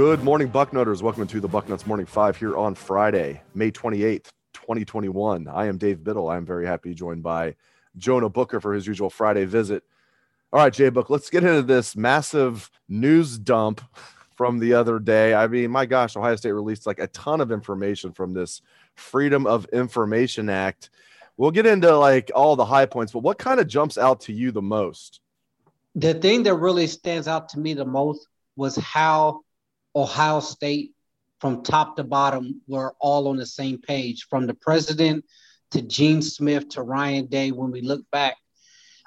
Good morning, Bucknutters. Welcome to the Bucknuts Morning Five here on Friday, May 28th, 2021. I am Dave Biddle. I'm very happy joined by Jonah Booker for his usual Friday visit. All right, Jay Book, let's get into this massive news dump from the other day. I mean, my gosh, Ohio State released like a ton of information from this Freedom of Information Act. We'll get into like all the high points, but what kind of jumps out to you the most? The thing that really stands out to me the most was how Ohio State from top to bottom were all on the same page from the president to Gene Smith to Ryan Day. When we look back,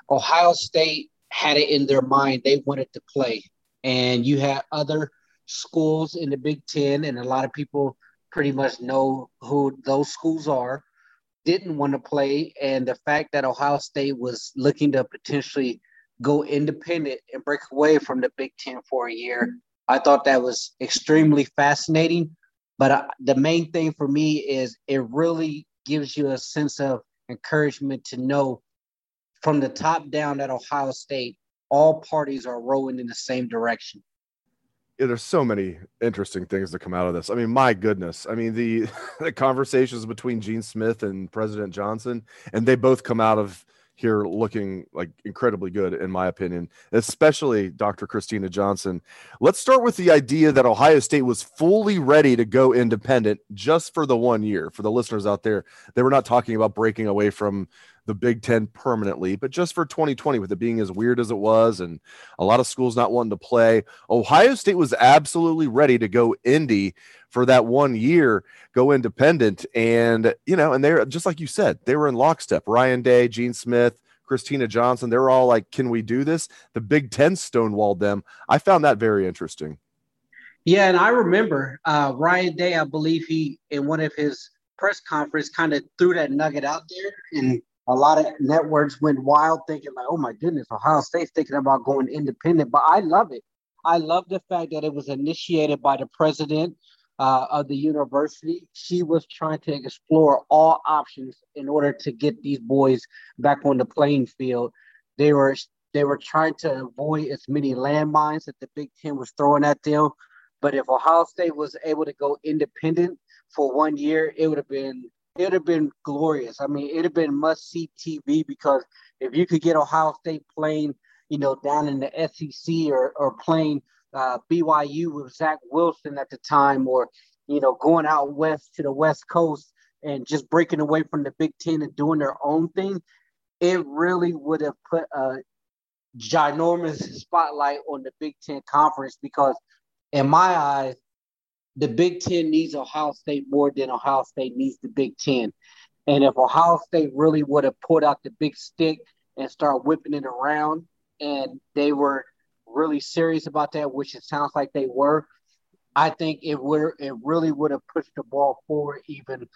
Ohio State had it in their mind they wanted to play. And you had other schools in the Big Ten, and a lot of people pretty much know who those schools are, didn't want to play. And the fact that Ohio State was looking to potentially go independent and break away from the Big Ten for a year I thought that was extremely fascinating. But uh, the main thing for me is it really gives you a sense of encouragement to know from the top down at Ohio State, all parties are rowing in the same direction. Yeah, there's so many interesting things to come out of this. I mean, my goodness. I mean, the the conversations between Gene Smith and President Johnson, and they both come out of here looking like incredibly good, in my opinion, especially Dr. Kristina Johnson. Let's start with the idea that Ohio State was fully ready to go independent just for the one year. For the listeners out there, they were not talking about breaking away from the Big Ten permanently, but just for 2020, with it being as weird as it was and a lot of schools not wanting to play, Ohio State was absolutely ready to go indie for that one year, go independent. And, you know, and they're just like you said, they were in lockstep. Ryan Day, Gene Smith, Kristina Johnson, they're all like, can we do this? The Big Ten stonewalled them. I found that very interesting. Yeah, and I remember uh, Ryan Day, I believe he, in one of his press conference, kind of threw that nugget out there. And a lot of networks went wild thinking like, oh my goodness, Ohio State's thinking about going independent. But I love it. I love the fact that it was initiated by the president uh, of the university. She was trying to explore all options in order to get these boys back on the playing field. They were they were trying to avoid as many landmines that the Big Ten was throwing at them. But if Ohio State was able to go independent for one year, it would have been it would have been glorious. I mean, it'd have been must see TV because if you could get Ohio State playing, you know, down in the SEC or, or playing uh, BYU with Zach Wilson at the time, or, you know, going out west to the West Coast and just breaking away from the Big Ten and doing their own thing, it really would have put a ginormous spotlight on the Big Ten conference because, in my eyes, the Big Ten needs Ohio State more than Ohio State needs the Big Ten. And if Ohio State really would have put out the big stick and start whipping it around, and they were really serious about that, which it sounds like they were, I think it would it really would have pushed the ball forward even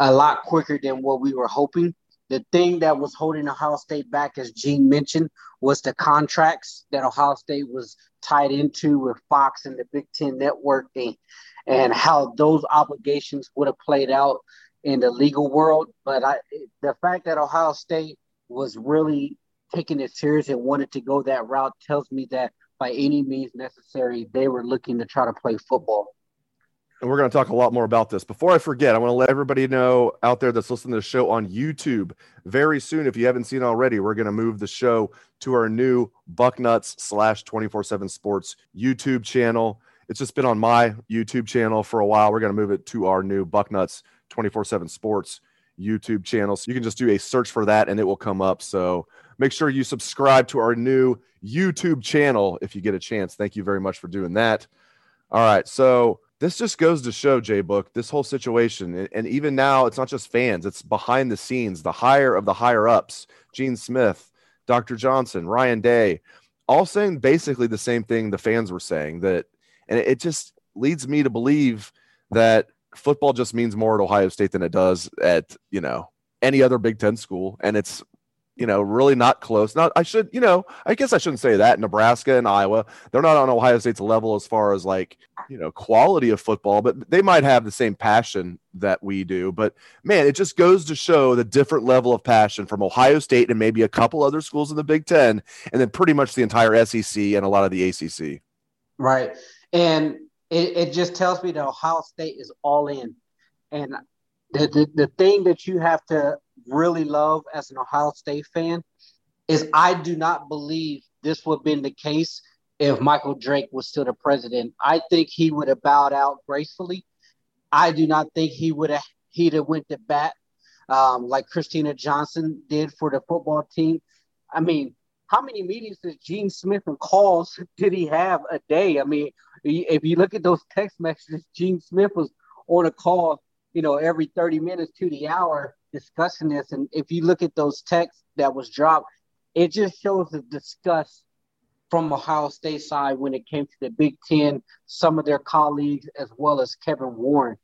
a lot quicker than what we were hoping. The thing that was holding Ohio State back, as Gene mentioned, was the contracts that Ohio State was tied into with Fox and the Big Ten Network. They and how those obligations would have played out in the legal world. But I, the fact that Ohio State was really taking it serious and wanted to go that route tells me that by any means necessary, they were looking to try to play football. And we're going to talk a lot more about this. Before I forget, I want to let everybody know out there that's listening to the show on YouTube very soon. If you haven't seen already, we're going to move the show to our new Bucknuts slash 24 7 sports YouTube channel it's just been on my YouTube channel for a while. We're going to move it to our new Bucknuts 24 7 Sports YouTube channel. So you can just do a search for that and it will come up. So make sure you subscribe to our new YouTube channel if you get a chance. Thank you very much for doing that. All right. So this just goes to show, J Book, this whole situation. And even now, it's not just fans, it's behind the scenes, the higher of the higher ups, Gene Smith, Dr. Johnson, Ryan Day, all saying basically the same thing the fans were saying that, and it just leads me to believe that football just means more at Ohio State than it does at, you know, any other Big Ten school. And it's, you know, really not close. Not, I should, you know, I guess I shouldn't say that. Nebraska and Iowa, they're not on Ohio State's level as far as like, you know, quality of football, but they might have the same passion that we do. But man, it just goes to show the different level of passion from Ohio State and maybe a couple other schools in the Big Ten, and then pretty much the entire SEC and a lot of the ACC. Right. And it, it just tells me that Ohio State is all in. And the, the, the thing that you have to really love as an Ohio State fan is I do not believe this would have been the case if Michael Drake was still the president. I think he would have bowed out gracefully. I do not think he would have he'd have went to bat um, like Kristina Johnson did for the football team. I mean, how many meetings does Gene Smith and calls did he have a day? I mean, if you look at those text messages, Gene Smith was on a call, you know, every 30 minutes to the hour discussing this. And if you look at those texts that was dropped, it just shows the disgust from Ohio State side when it came to the Big Ten, some of their colleagues, as well as Kevin Warren.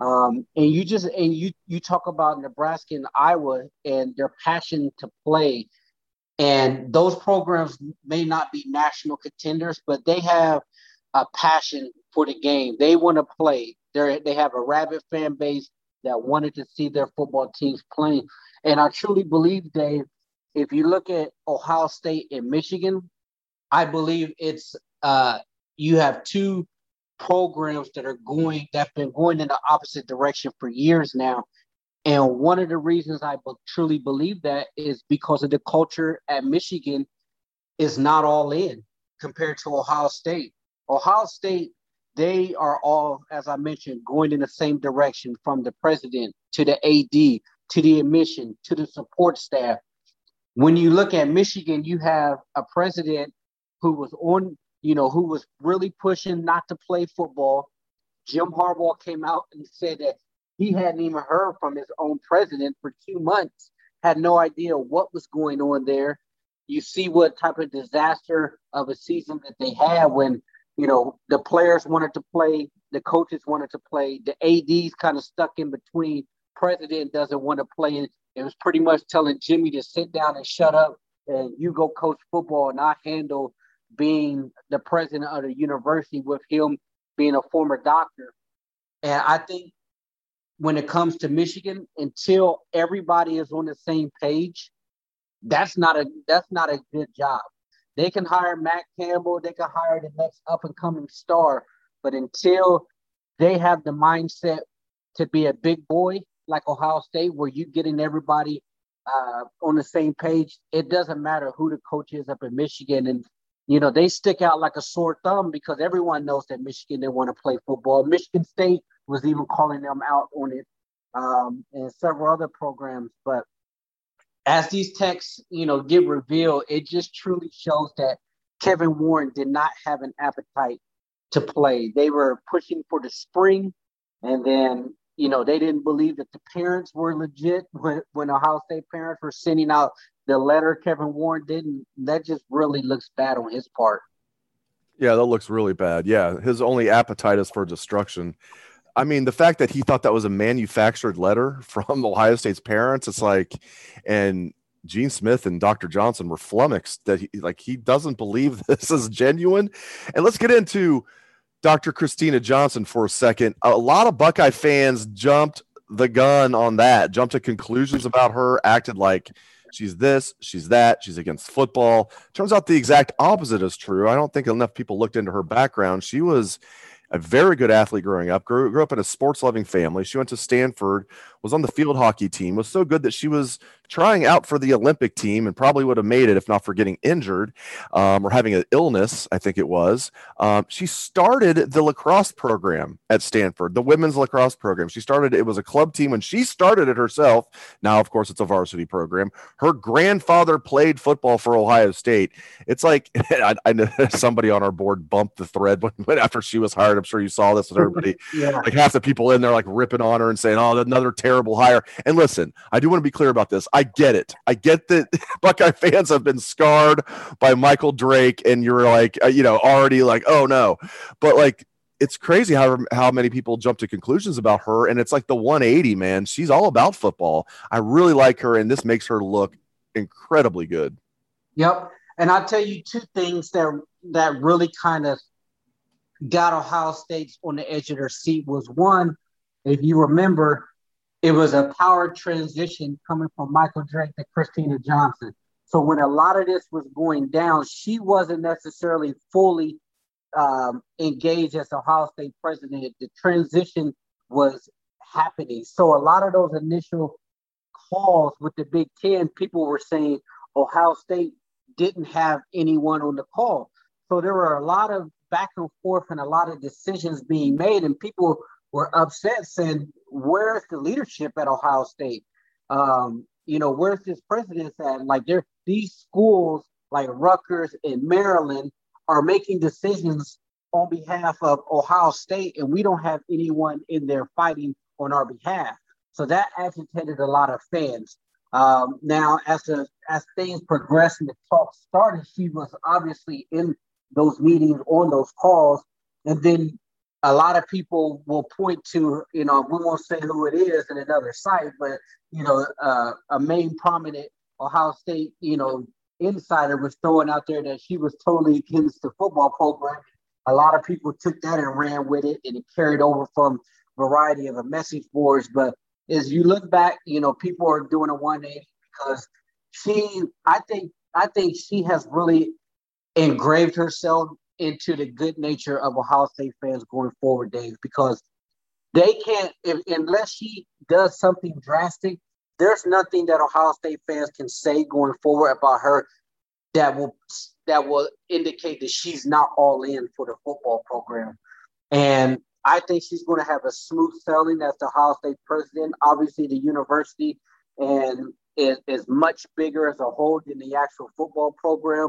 Um, and you just and you you talk about Nebraska and Iowa and their passion to play and those programs may not be national contenders, but they have a passion for the game. They want to play. They they have a rabid fan base that wanted to see their football teams playing. And I truly believe, Dave, if you look at Ohio State and Michigan, I believe it's uh, you have two programs that are going that have been going in the opposite direction for years now and one of the reasons I truly believe that is because of the culture at Michigan is not all in compared to Ohio State. Ohio State, they are all, as I mentioned, going in the same direction from the president to the AD to the admission to the support staff. When you look at Michigan, you have a president who was on, you know, who was really pushing not to play football. Jim Harbaugh came out and said that he hadn't even heard from his own president for two months, had no idea what was going on there. You see what type of disaster of a season that they had when, you know, the players wanted to play, the coaches wanted to play, the ADs kind of stuck in between. President doesn't want to play. It was pretty much telling Jimmy to sit down and shut up and you go coach football and I handle being the president of the university with him being a former doctor. And I think when it comes to Michigan until everybody is on the same page. That's not a that's not a good job. They can hire Matt Campbell, they can hire the next up and coming star, but until they have the mindset to be a big boy like Ohio State, where you getting everybody uh, on the same page, it doesn't matter who the coach is up in Michigan. And you know they stick out like a sore thumb because everyone knows that Michigan they want to play football. Michigan State was even calling them out on it, um, and several other programs. But as these texts, you know, get revealed, it just truly shows that Kevin Warren did not have an appetite to play. They were pushing for the spring, and then you know they didn't believe that the parents were legit when, when Ohio State parents were sending out the letter. Kevin Warren didn't. That just really looks bad on his part. Yeah, that looks really bad. Yeah, his only appetite is for destruction. I mean, the fact that he thought that was a manufactured letter from Ohio State's parents, it's like, and Gene Smith and Dr. Johnson were flummoxed that he like he doesn't believe this is genuine. And let's get into Dr. Kristina Johnson for a second. A lot of Buckeye fans jumped the gun on that, jumped to conclusions about her, acted like she's this, she's that, she's against football. Turns out the exact opposite is true. I don't think enough people looked into her background. She was a very good athlete growing up, grew, grew up in a sports loving family. She went to Stanford, was on the field hockey team, was so good that she was trying out for the Olympic team and probably would have made it if not for getting injured um, or having an illness, I think it was. Um, she started the lacrosse program at Stanford, the women's lacrosse program. She started, it was a club team when she started it herself. Now, of course, it's a varsity program. Her grandfather played football for Ohio State. It's like, I, I know somebody on our board bumped the thread when, when after she was hired. I'm sure you saw this with everybody. yeah. Like half the people in there like ripping on her and saying, "Oh, another terrible hire." And listen, I do want to be clear about this. I get it. I get that Buckeye fans have been scarred by Michael Drake, and you're like, uh, you know, already like, "Oh no," but like it's crazy how how many people jump to conclusions about her and it's like the 180 man she's all about football i really like her and this makes her look incredibly good yep and i'll tell you two things that that really kind of got Ohio State on the edge of their seat was one, if you remember, it was a power transition coming from Michael Drake to Kristina Johnson. So when a lot of this was going down, she wasn't necessarily fully um, engaged as Ohio State president. The transition was happening. So a lot of those initial calls with the Big Ten, people were saying Ohio State didn't have anyone on the call. So there were a lot of back and forth and a lot of decisions being made, and people were upset saying, "Where's the leadership at Ohio State? Um, you know, where's this president at? Like, there, these schools like Rutgers and Maryland are making decisions on behalf of Ohio State, and we don't have anyone in there fighting on our behalf. So that agitated a lot of fans. Um, now, as as things progressed and the talk started, she was obviously in those meetings on those calls. And then a lot of people will point to, you know, we won't say who it is in another site, but, you know, uh, a main prominent Ohio State, you know, insider was throwing out there that she was totally against the football program. A lot of people took that and ran with it, and it carried over from variety of a message boards. But as you look back, you know, people are doing a 180 because she, I think, I think she has really engraved herself into the good nature of Ohio State fans going forward, Dave, because they can't, if, unless she does something drastic, there's nothing that Ohio State fans can say going forward about her that will that will indicate that she's not all in for the football program. And I think she's going to have a smooth sailing as the Ohio State president. Obviously, the university and is, is much bigger as a whole than the actual football program.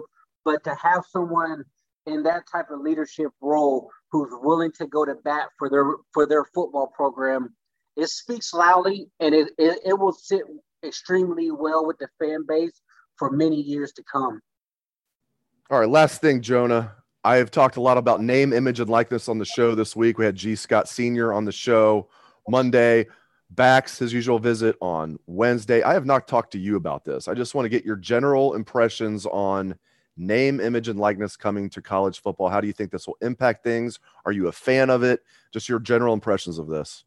But to have someone in that type of leadership role who's willing to go to bat for their for their football program, it speaks loudly and it, it, it will sit extremely well with the fan base for many years to come. All right, last thing, Jonah. I have talked a lot about name, image, and likeness on the show this week. We had G. Scott Sr. on the show Monday. Bax, his usual visit on Wednesday. I have not talked to you about this. I just want to get your general impressions on name, image, and likeness coming to college football? How do you think this will impact things? Are you a fan of it? Just your general impressions of this.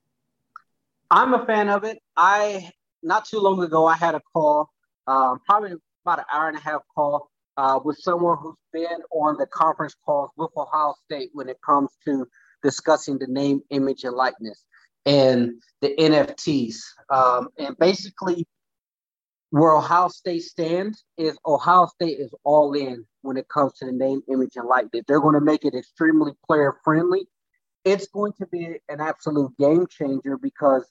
I'm a fan of it. I not too long ago I had a call, um, probably about an hour and a half call uh, with someone who's been on the conference calls with Ohio State when it comes to discussing the name, image, and likeness and the NFTs. Um, and basically, where Ohio State stands is Ohio State is all in when it comes to the name, image, and likeness. They're going to make it extremely player friendly. It's going to be an absolute game changer because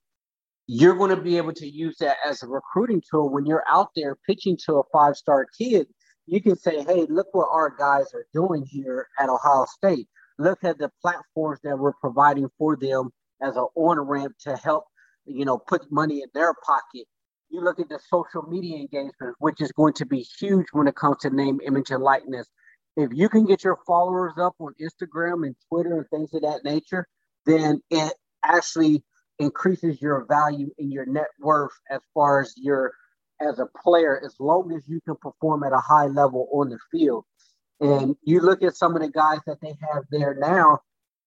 you're going to be able to use that as a recruiting tool when you're out there pitching to a five star kid. You can say, hey, look what our guys are doing here at Ohio State. Look at the platforms that we're providing for them as an on ramp to help, you know, put money in their pocket you look at the social media engagement, which is going to be huge when it comes to name, image, and likeness. If you can get your followers up on Instagram and Twitter and things of that nature, then it actually increases your value and your net worth as far as your as a player, as long as you can perform at a high level on the field. And you look at some of the guys that they have there now,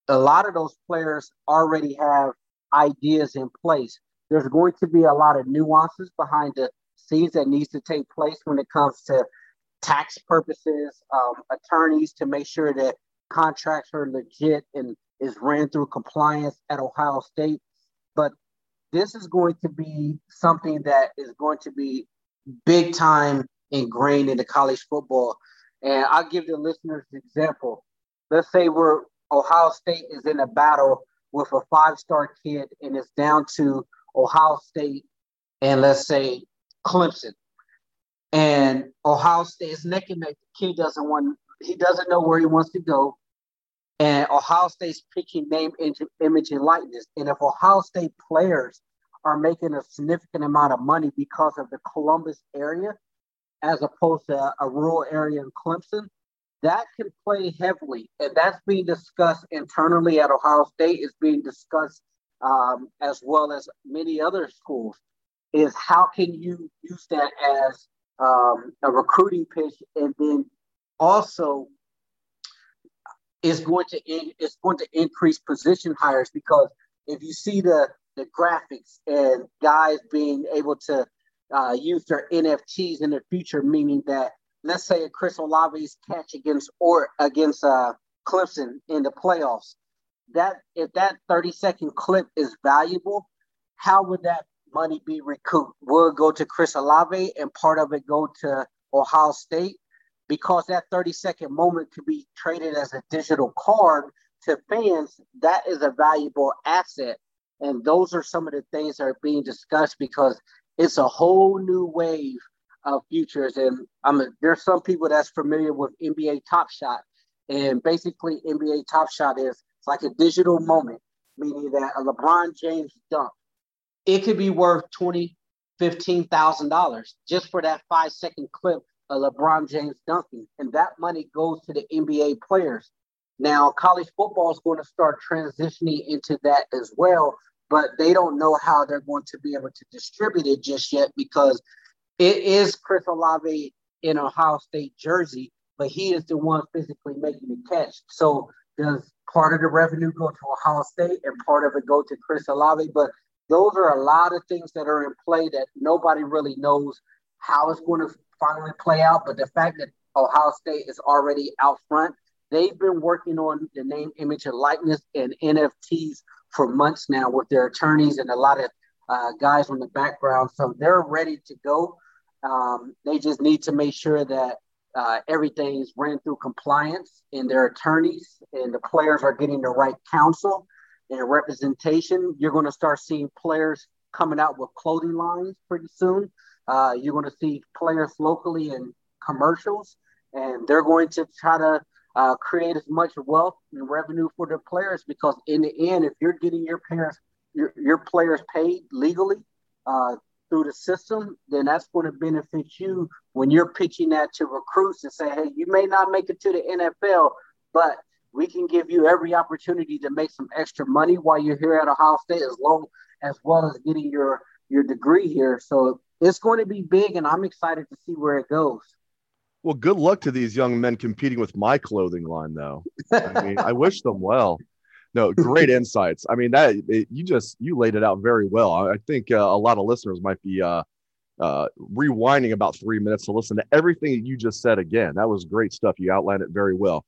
a lot of those players already have ideas in place there's going to be a lot of nuances behind the scenes that needs to take place when it comes to tax purposes, um, attorneys to make sure that contracts are legit and is ran through compliance at Ohio State. But this is going to be something that is going to be big time ingrained into college football. And I'll give the listeners an example. Let's say we're Ohio State is in a battle with a five star kid and it's down to Ohio State and let's say Clemson. And Ohio State is neck and neck. The kid doesn't want, he doesn't know where he wants to go. And Ohio State's picking name, into image, and likeness. And if Ohio State players are making a significant amount of money because of the Columbus area, as opposed to a rural area in Clemson, that can play heavily. And that's being discussed internally at Ohio State, is being discussed um, as well as many other schools, is how can you use that as um, a recruiting pitch? And then also is going to is going to increase position hires because if you see the the graphics and guys being able to uh, use their NFTs in the future, meaning that let's say a Chris Olave's catch against or against uh, Clemson in the playoffs, that if that 30 second clip is valuable, how would that money be recouped? Will go to Chris Olave and part of it go to Ohio State? because that 30 second moment could be traded as a digital card to fans, that is a valuable asset. And those are some of the things that are being discussed because it's a whole new wave of futures. And I'm a, there's some people that's familiar with NBA Top Shot. And basically, NBA Top Shot is like a digital moment, meaning that a LeBron James dunk, it could be worth twenty, fifteen thousand dollars just for that five second clip of LeBron James dunking, and that money goes to the NBA players. Now, college football is going to start transitioning into that as well, but they don't know how they're going to be able to distribute it just yet because it is Chris Olave in Ohio State jersey, but he is the one physically making the catch. So does part of the revenue go to Ohio State and part of it go to Chris Olave? But those are a lot of things that are in play that nobody really knows how it's going to finally play out. But the fact that Ohio State is already out front, they've been working on the name, image, and likeness and NFTs for months now with their attorneys and a lot of uh, guys on the background. So they're ready to go. Um, they just need to make sure that uh, everything is ran through compliance and their attorneys and the players are getting the right counsel and representation. You're going to start seeing players coming out with clothing lines pretty soon. Uh, you're going to see players locally in commercials, and they're going to try to uh, create as much wealth and revenue for their players because in the end, if you're getting your parents, your, your players paid legally uh, through the system, then that's going to benefit you when you're pitching that to recruits and say, hey, you may not make it to the NFL, but we can give you every opportunity to make some extra money while you're here at Ohio State, as long as well as getting your your degree here. So it's going to be big, and I'm excited to see where it goes. Well, good luck to these young men competing with my clothing line, though. I mean, I wish them well. No, great insights. I mean, that it, you just you laid it out very well. I, think uh, a lot of listeners might be uh, uh, rewinding about three minutes to listen to everything you just said again. That was great stuff. You outlined it very well.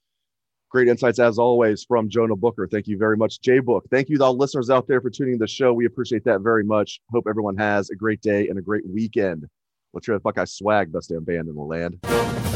Great insights as always from Jonah Booker. Thank you very much, Jay Book. Thank you to all listeners out there for tuning in the show. We appreciate that very much. Hope everyone has a great day and a great weekend. Let's hear the Buckeye swag, best damn band in the land.